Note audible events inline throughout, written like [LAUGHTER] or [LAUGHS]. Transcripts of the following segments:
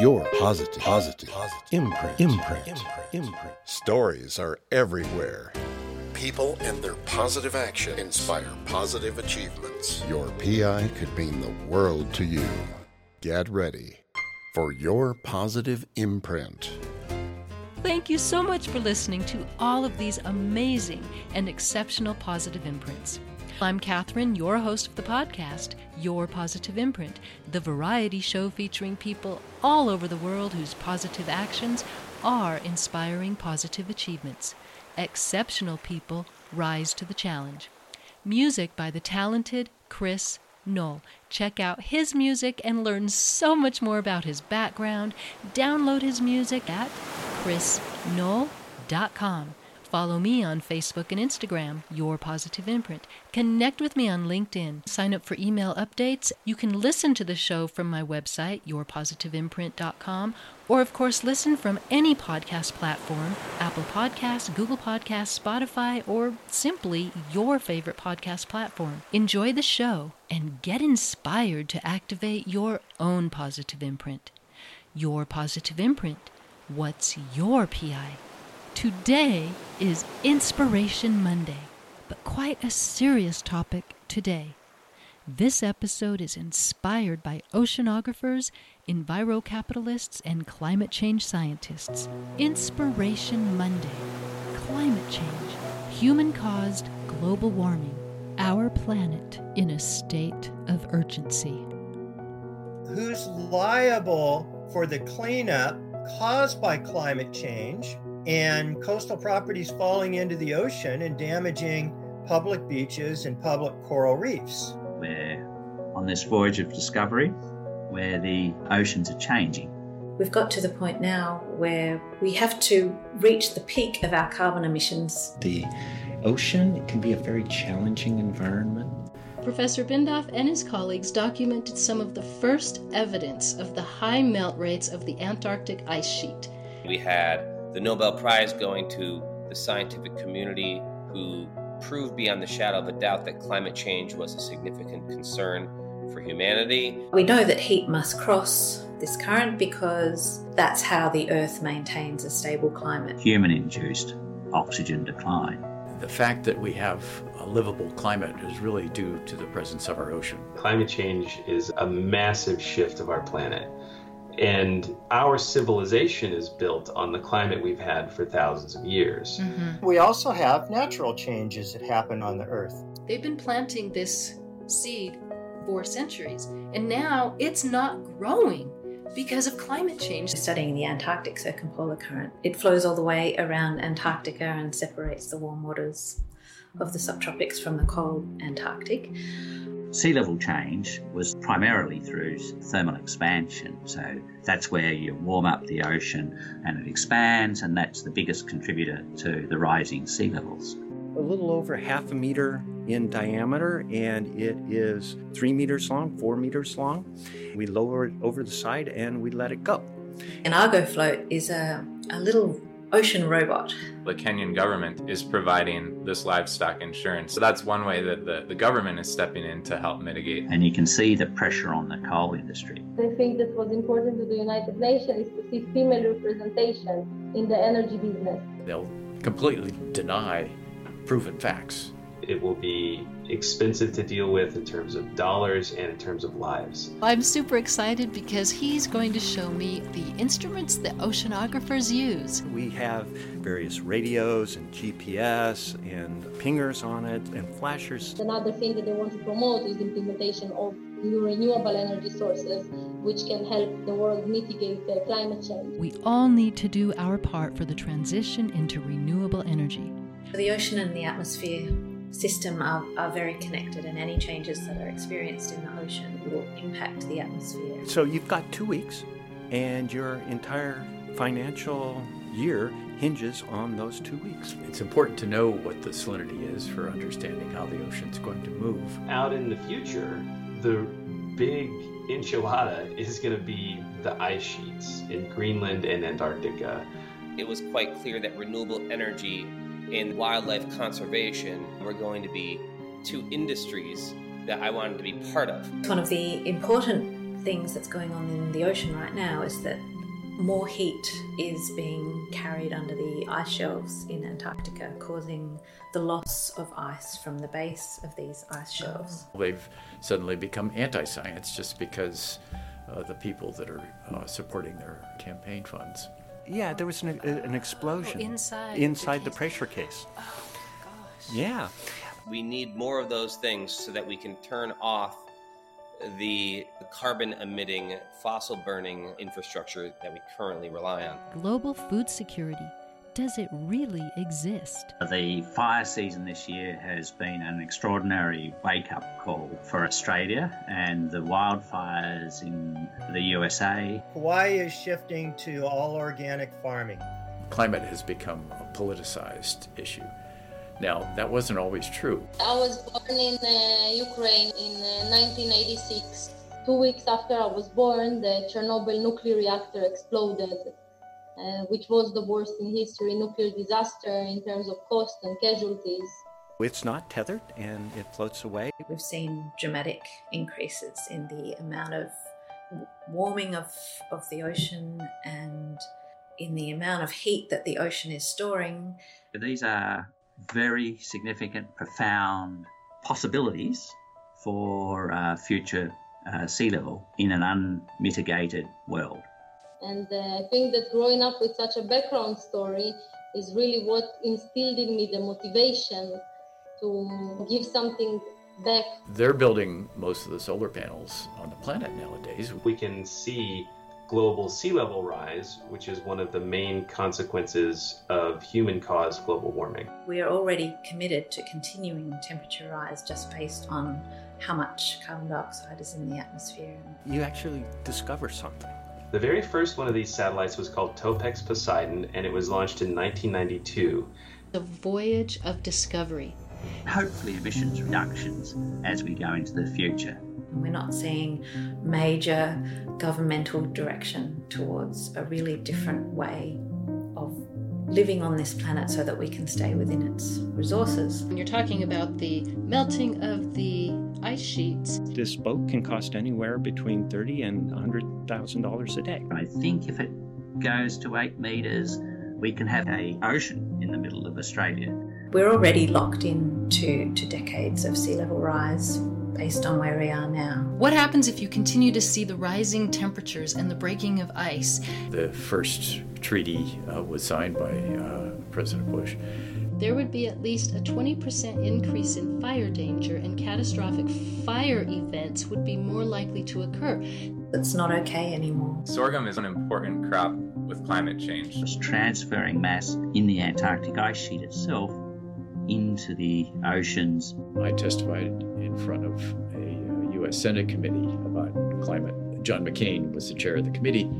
your positive, positive, positive imprint, imprint, imprint, imprint. Stories are everywhere. People and their positive action inspire positive achievements. Your PI could mean the world to you. Get ready for your positive imprint. Thank you so much for listening to all of these amazing and exceptional positive imprints. I'm Catherine, your host of the podcast, Your Positive Imprint, the variety show featuring people all over the world whose positive actions are inspiring positive achievements. Exceptional people rise to the challenge. Music by the talented Chris Knoll. Check out his music and learn so much more about his background. Download his music at chrisknoll.com. Follow me on Facebook and Instagram, Your Positive Imprint. Connect with me on LinkedIn. Sign up for email updates. You can listen to the show from my website, yourpositiveimprint.com, or of course, listen from any podcast platform Apple Podcasts, Google Podcasts, Spotify, or simply your favorite podcast platform. Enjoy the show and get inspired to activate your own positive imprint. Your positive imprint. What's your PI? Today is Inspiration Monday, but quite a serious topic today. This episode is inspired by oceanographers, envirocapitalists, and climate change scientists. Inspiration Monday Climate change, human caused global warming, our planet in a state of urgency. Who's liable for the cleanup caused by climate change? And coastal properties falling into the ocean and damaging public beaches and public coral reefs. We're on this voyage of discovery where the oceans are changing. We've got to the point now where we have to reach the peak of our carbon emissions. The ocean can be a very challenging environment. Professor Bindoff and his colleagues documented some of the first evidence of the high melt rates of the Antarctic ice sheet. We had the Nobel Prize going to the scientific community who proved beyond the shadow of a doubt that climate change was a significant concern for humanity. We know that heat must cross this current because that's how the Earth maintains a stable climate. Human induced oxygen decline. The fact that we have a livable climate is really due to the presence of our ocean. Climate change is a massive shift of our planet. And our civilization is built on the climate we've had for thousands of years. Mm-hmm. We also have natural changes that happen on the earth. They've been planting this seed for centuries, and now it's not growing because of climate change. Studying the Antarctic circumpolar current, it flows all the way around Antarctica and separates the warm waters of the subtropics from the cold Antarctic. Sea level change was primarily through thermal expansion. So that's where you warm up the ocean and it expands, and that's the biggest contributor to the rising sea levels. A little over half a meter in diameter, and it is three meters long, four meters long. We lower it over the side and we let it go. An Argo float is a, a little ocean robot. The Kenyan government is providing this livestock insurance. So that's one way that the, the government is stepping in to help mitigate. And you can see the pressure on the coal industry. The thing that was important to the United Nations is to see female representation in the energy business. They'll completely deny proven facts. It will be expensive to deal with in terms of dollars and in terms of lives. I'm super excited because he's going to show me the instruments that oceanographers use. We have various radios and GPS and pingers on it and flashers. Another thing that they want to promote is the implementation of new renewable energy sources which can help the world mitigate the climate change. We all need to do our part for the transition into renewable energy. The ocean and the atmosphere system are, are very connected, and any changes that are experienced in the ocean will impact the atmosphere. So you've got two weeks, and your entire financial year hinges on those two weeks. It's important to know what the salinity is for understanding how the ocean's going to move. Out in the future, the big enchilada is going to be the ice sheets in Greenland and Antarctica. It was quite clear that renewable energy in wildlife conservation were going to be two industries that I wanted to be part of. One of the important things that's going on in the ocean right now is that more heat is being carried under the ice shelves in Antarctica, causing the loss of ice from the base of these ice shelves. They've suddenly become anti science just because uh, the people that are uh, supporting their campaign funds. Yeah, there was an, an explosion Oh, inside inside the the pressure case. Oh, gosh. Yeah. We need more of those things so that we can turn off the carbon emitting, fossil burning infrastructure that we currently rely on. Global food security. Does it really exist? The fire season this year has been an extraordinary wake up call for Australia and the wildfires in the USA. Hawaii is shifting to all organic farming. Climate has become a politicized issue. Now, that wasn't always true. I was born in uh, Ukraine in uh, 1986. Two weeks after I was born, the Chernobyl nuclear reactor exploded, uh, which was the worst in history nuclear disaster in terms of cost and casualties. It's not tethered and it floats away. We've seen dramatic increases in the amount of warming of, of the ocean and in the amount of heat that the ocean is storing. These are very significant, profound possibilities for uh, future uh, sea level in an unmitigated world. And uh, I think that growing up with such a background story is really what instilled in me the motivation to give something back. They're building most of the solar panels on the planet nowadays. We can see global sea level rise, which is one of the main consequences of human caused global warming. We are already committed to continuing temperature rise just based on how much carbon dioxide is in the atmosphere. You actually discover something. The very first one of these satellites was called Topex Poseidon, and it was launched in 1992. The voyage of discovery. Hopefully, emissions reductions as we go into the future. We're not seeing major governmental direction towards a really different way of living on this planet so that we can stay within its resources. When you're talking about the melting of the ice sheets, This boat can cost anywhere between thirty and hundred thousand dollars a day. I think if it goes to eight metres, we can have a ocean in the middle of Australia. We're already locked into to decades of sea level rise based on where we are now. what happens if you continue to see the rising temperatures and the breaking of ice? The first treaty uh, was signed by uh, President Bush. There would be at least a 20% increase in fire danger, and catastrophic fire events would be more likely to occur. It's not okay anymore. Sorghum is an important crop with climate change. It's transferring mass in the Antarctic ice sheet itself into the oceans. I testified in front of a uh, U.S. Senate committee about climate. John McCain was the chair of the committee,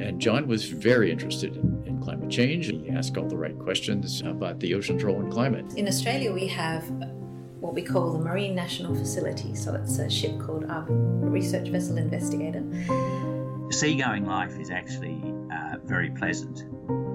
and John was very interested in, in climate change. He asked all the right questions about the ocean's role in climate. In Australia, we have what we call the Marine National Facility. So it's a ship called our Research Vessel Investigator. Seagoing life is actually uh, very pleasant.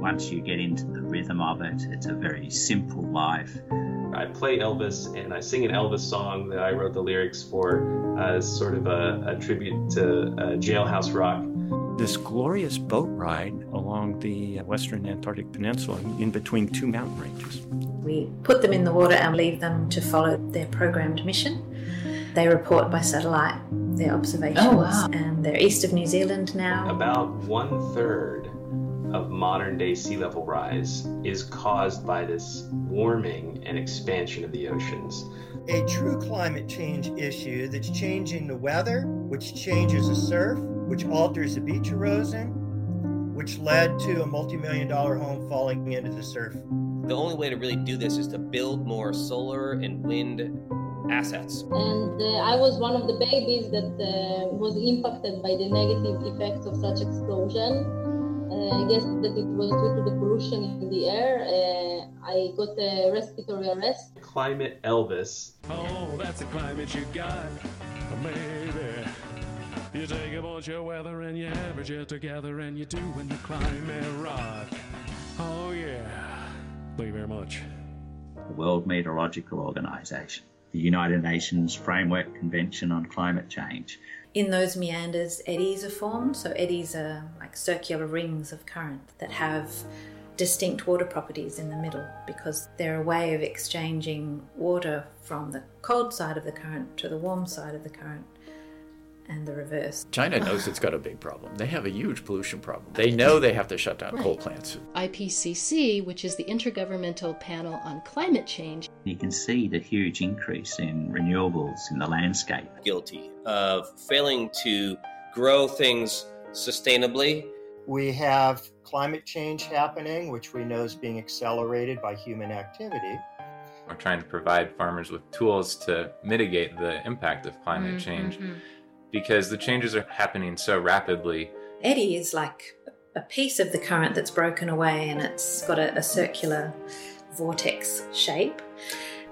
Once you get into the rhythm of it, it's a very simple life. I play Elvis and I sing an Elvis song that I wrote the lyrics for uh, as sort of a, a tribute to uh, Jailhouse Rock. This glorious boat ride along the western Antarctic Peninsula in between two mountain ranges. We put them in the water and leave them to follow their programmed mission. They report by satellite their observations, Oh, wow. and they're east of New Zealand now. About one third of modern day sea level rise is caused by this warming and expansion of the oceans. A true climate change issue that's changing the weather, which changes the surf, which alters the beach erosion, which led to a multi million dollar home falling into the surf. The only way to really do this is to build more solar and wind assets. And uh, I was one of the babies that uh, was impacted by the negative effects of such explosion. Uh, I guess that it was due to the pollution in the air. Uh, I got a respiratory arrest. Climate Elvis Oh, that's the climate you got, baby. You take a bunch of weather and you average it together and you're doing the climate right. Oh, yeah. Thank you very much. The World Meteorological Organization. the United Nations Framework Convention on Climate Change. In those meanders, eddies are formed. So, eddies are like circular rings of current that have distinct water properties in the middle because they're a way of exchanging water from the cold side of the current to the warm side of the current and the reverse. China knows it's got a big problem. They have a huge pollution problem. They know they have to shut down coal plants. IPCC, which is the Intergovernmental Panel on Climate Change, You can see the huge increase in renewables in the landscape. Guilty of failing to grow things sustainably. We have climate change happening, which we know is being accelerated by human activity. We're trying to provide farmers with tools to mitigate the impact of climate Mm, change mhm. Because the changes are happening so rapidly. Eddy is like a piece of the current that's broken away and it's got a, a circular vortex shape.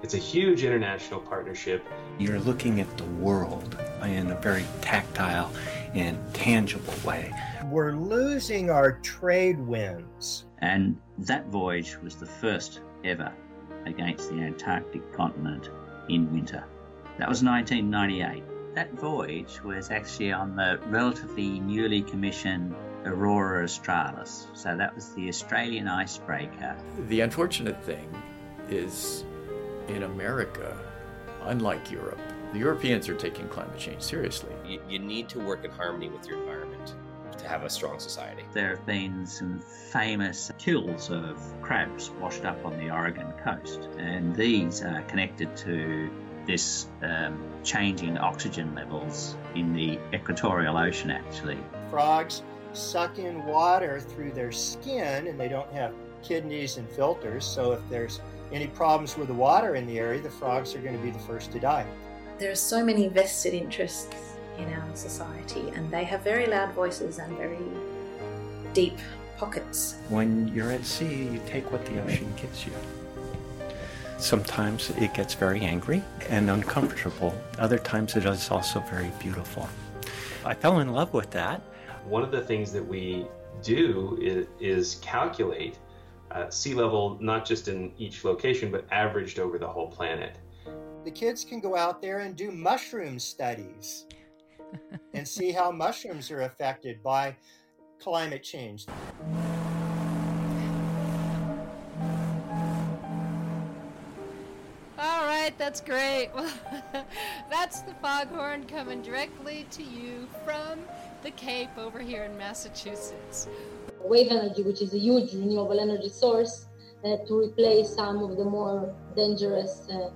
It's a huge international partnership. You're looking at the world in a very tactile and tangible way. We're losing our trade winds. And that voyage was the first ever against the Antarctic continent in winter. That was 1998. That voyage was actually on the relatively newly commissioned Aurora Australis. So that was the Australian icebreaker. The unfortunate thing is in America, unlike Europe, the Europeans are taking climate change seriously. You, you need to work in harmony with your environment to have a strong society. There have been some famous kills of crabs washed up on the Oregon coast, and these are connected to this um, changing oxygen levels in the equatorial ocean, actually. Frogs suck in water through their skin and they don't have kidneys and filters. So if there's any problems with the water in the area, the frogs are going to be the first to die. There are so many vested interests in our society, and they have very loud voices and very deep pockets. When you're at sea, you take what the ocean gives you. Sometimes it gets very angry and uncomfortable. Other times it is also very beautiful. I fell in love with that. One of the things that we do is, is calculate uh, sea level, not just in each location, but averaged over the whole planet. The kids can go out there and do mushroom studies [LAUGHS] and see how mushrooms are affected by climate change. Right, that's great. Well, [LAUGHS] that's the foghorn coming directly to you from the Cape over here in Massachusetts. Wave energy, which is a huge renewable energy source, uh, to replace some of the more dangerous uh,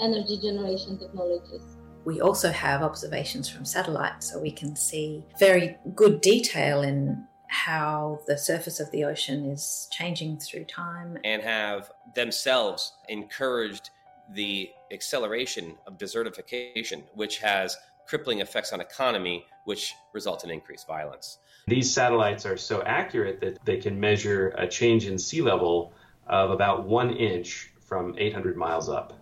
energy generation technologies. We also have observations from satellites, so we can see very good detail in how the surface of the ocean is changing through time. and have themselves encouraged the acceleration of desertification, which has crippling effects on economy, which result in increased violence. These satellites are so accurate that they can measure a change in sea level of about one inch from 800 miles up.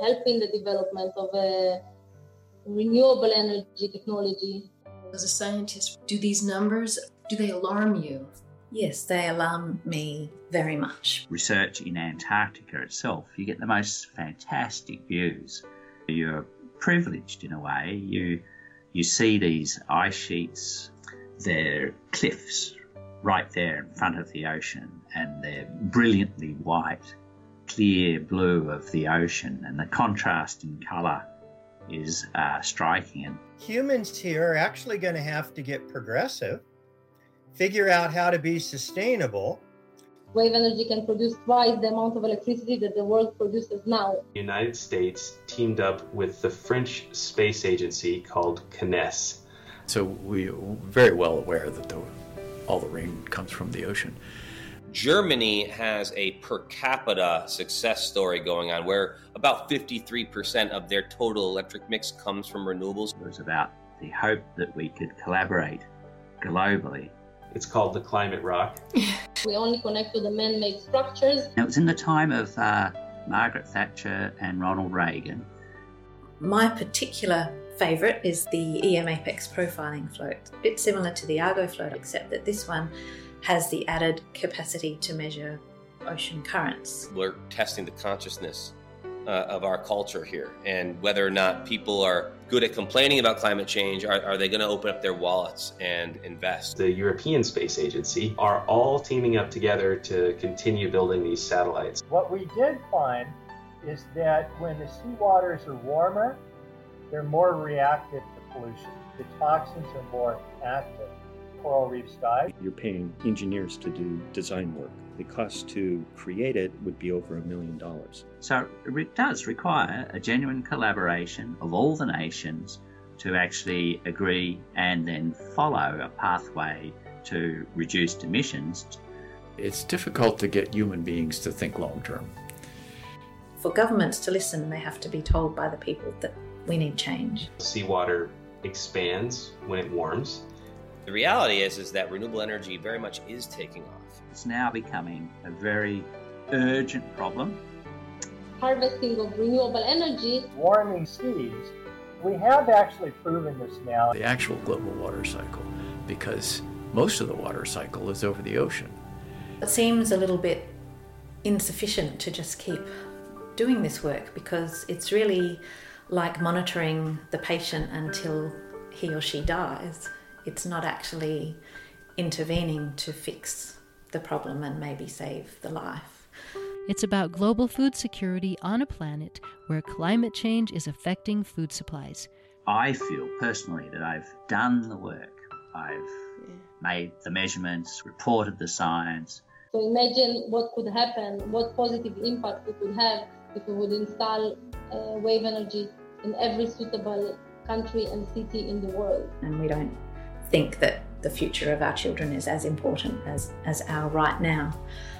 Helping the development of a renewable energy technology. As a scientist, do these numbers do they alarm you? Yes, they alarm me very much. Research in Antarctica itself, you get the most fantastic views. You're privileged in a way. You you see these ice sheets, they're cliffs right there in front of the ocean, and they're brilliantly white, clear blue of the ocean, and the contrast in colour is uh, striking. Humans here are actually going to have to get progressive, figure out how to be sustainable. Wave energy can produce twice the amount of electricity that the world produces now. The United States teamed up with the French space agency called CNES. So we're very well aware that the, all the rain comes from the ocean. Germany has a per capita success story going on where about 53% of their total electric mix comes from renewables. it was about the hope that we could collaborate globally. It's called the Climate Rock. [LAUGHS] We only connect to the man made structures. Now, it was in the time of uh, Margaret Thatcher and Ronald Reagan. My particular favourite is the EM Apex profiling float. A bit similar to the Argo float, except that this one has the added capacity to measure ocean currents. We're testing the consciousness uh, of our culture here, and whether or not people are good at complaining about climate change, are, are they going to open up their wallets and invest? The European Space Agency are all teaming up together to continue building these satellites. What we did find is that when the sea waters are warmer, they're more reactive to pollution. The toxins are more active. Coral reefs die. You're paying engineers to do design work. The cost to create it would be over a million dollars. So it does require a genuine collaboration of all the nations to actually agree and then follow a pathway to reduced emissions. It's difficult to get human beings to think long term. For governments to listen, they have to be told by the people that we need change. Seawater expands when it warms. The reality is, is that renewable energy very much is taking off. It's now becoming a very urgent problem. Harvesting of renewable energy. Warming seas. We have actually proven this now. The actual global water cycle, because most of the water cycle is over the ocean. It seems a little bit insufficient to just keep doing this work because it's really like monitoring the patient until he or she dies. It's not actually intervening to fix the problem and maybe save the life. It's about global food security on a planet where climate change is affecting food supplies. I feel personally that I've done the work. I've yeah. made the measurements, reported the science. So imagine what could happen, what positive impact we could have if we would install uh, wave energy in every suitable country and city in the world. And we don't think that the future of our children is as important as, as our right now.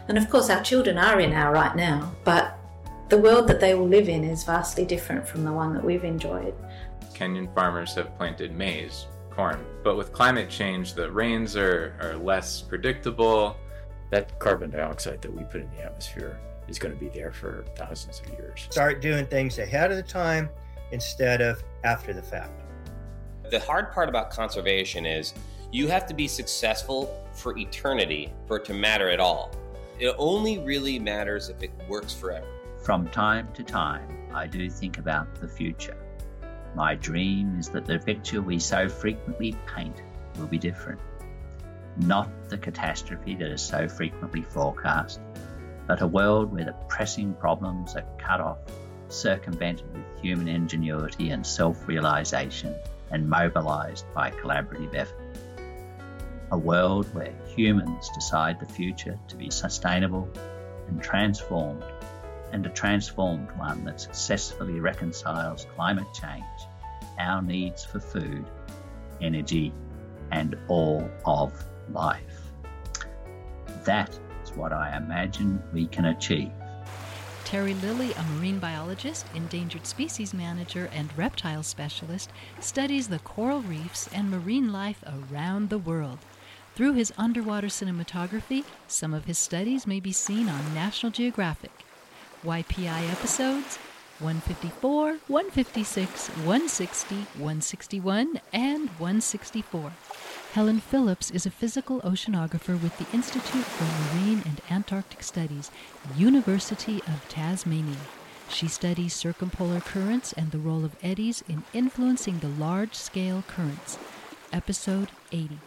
And of course, our children are in our right now, but the world that they will live in is vastly different from the one that we've enjoyed. Kenyan farmers have planted maize, corn, but with climate change, the rains are, are less predictable. That carbon dioxide that we put in the atmosphere is going to be there for thousands of years. Start doing things ahead of the time instead of after the fact. The hard part about conservation is you have to be successful for eternity for it to matter at all. It only really matters if it works forever. From time to time, I do think about the future. My dream is that the picture we so frequently paint will be different. Not the catastrophe that is so frequently forecast, but a world where the pressing problems are cut off, circumvented with human ingenuity and self realization, and mobilized by collaborative effort. A world where humans decide the future to be sustainable and transformed, and a transformed one that successfully reconciles climate change, our needs for food, energy, and all of life. That is what I imagine we can achieve. Terry Lilley, a marine biologist, endangered species manager, and reptile specialist, studies the coral reefs and marine life around the world. Through his underwater cinematography, some of his studies may be seen on National Geographic. YPI episodes 154, 156, 160, 161, and 164. Helen Phillips is a physical oceanographer with the Institute for Marine and Antarctic Studies, University of Tasmania. She studies circumpolar currents and the role of eddies in influencing the large scale currents. Episode 80.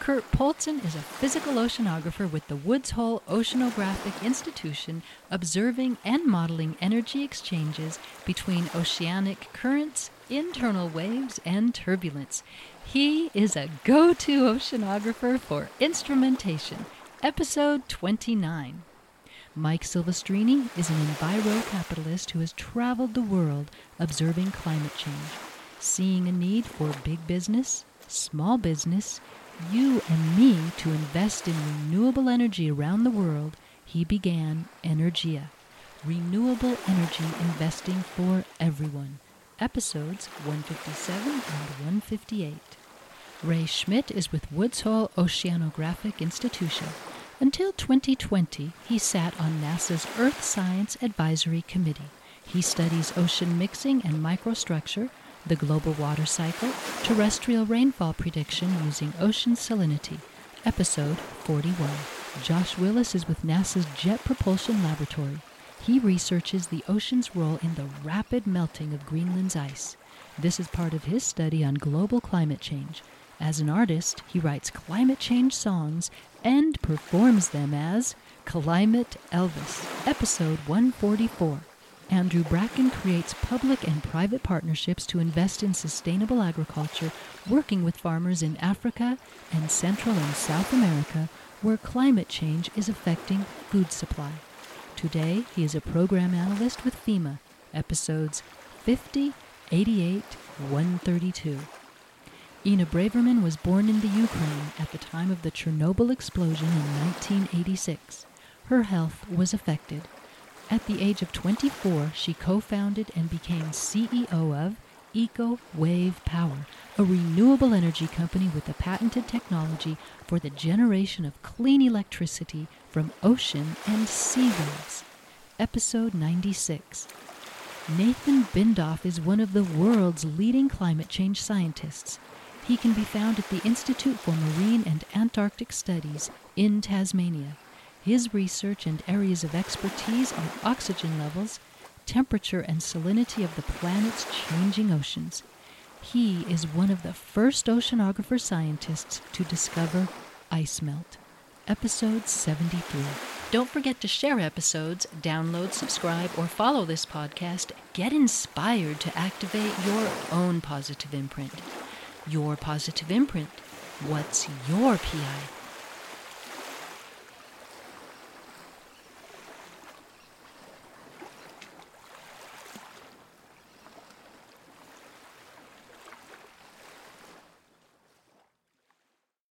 Kurt Polzin is a physical oceanographer with the Woods Hole Oceanographic Institution, observing and modeling energy exchanges between oceanic currents, internal waves, and turbulence. He is a go to oceanographer for instrumentation. Episode 29. Mike Silvestrini is an envirocapitalist who has traveled the world observing climate change, seeing a need for big business, small business, you and me to invest in renewable energy around the world. He began Energea, renewable energy investing for everyone. Episodes 157 and 158. Ray Schmitt is with Woods Hole Oceanographic Institution. Until 2020, he sat on NASA's Earth Science Advisory Committee. He studies ocean mixing and microstructure, the global water cycle, terrestrial rainfall prediction using ocean salinity. Episode 41. Josh Willis is with NASA's Jet Propulsion Laboratory. He researches the ocean's role in the rapid melting of Greenland's ice. This is part of his study on global climate change. As an artist, he writes climate change songs and performs them as Climate Elvis, episode 144. Andrew Bracken creates public and private partnerships to invest in sustainable agriculture, working with farmers in Africa and Central and South America, where climate change is affecting food supply. Today, he is a program analyst with FEMA, episodes 50, 88, 132. Inna Braverman was born in the Ukraine at the time of the Chernobyl explosion in 1986. Her health was affected. At the age of 24, she co founded and became CEO of Eco Wave Power, a renewable energy company with a patented technology for the generation of clean electricity from ocean and sea waves. Episode 96. Nathan Bindoff is one of the world's leading climate change scientists. He can be found at the Institute for Marine and Antarctic Studies in Tasmania. His research and areas of expertise are oxygen levels, temperature and salinity of the planet's changing oceans. He is one of the first oceanographer scientists to discover ice melt. Episode 73. Don't forget to share episodes, download, subscribe, or follow this podcast. Get inspired to activate your own positive imprint. Your positive imprint. What's your PI?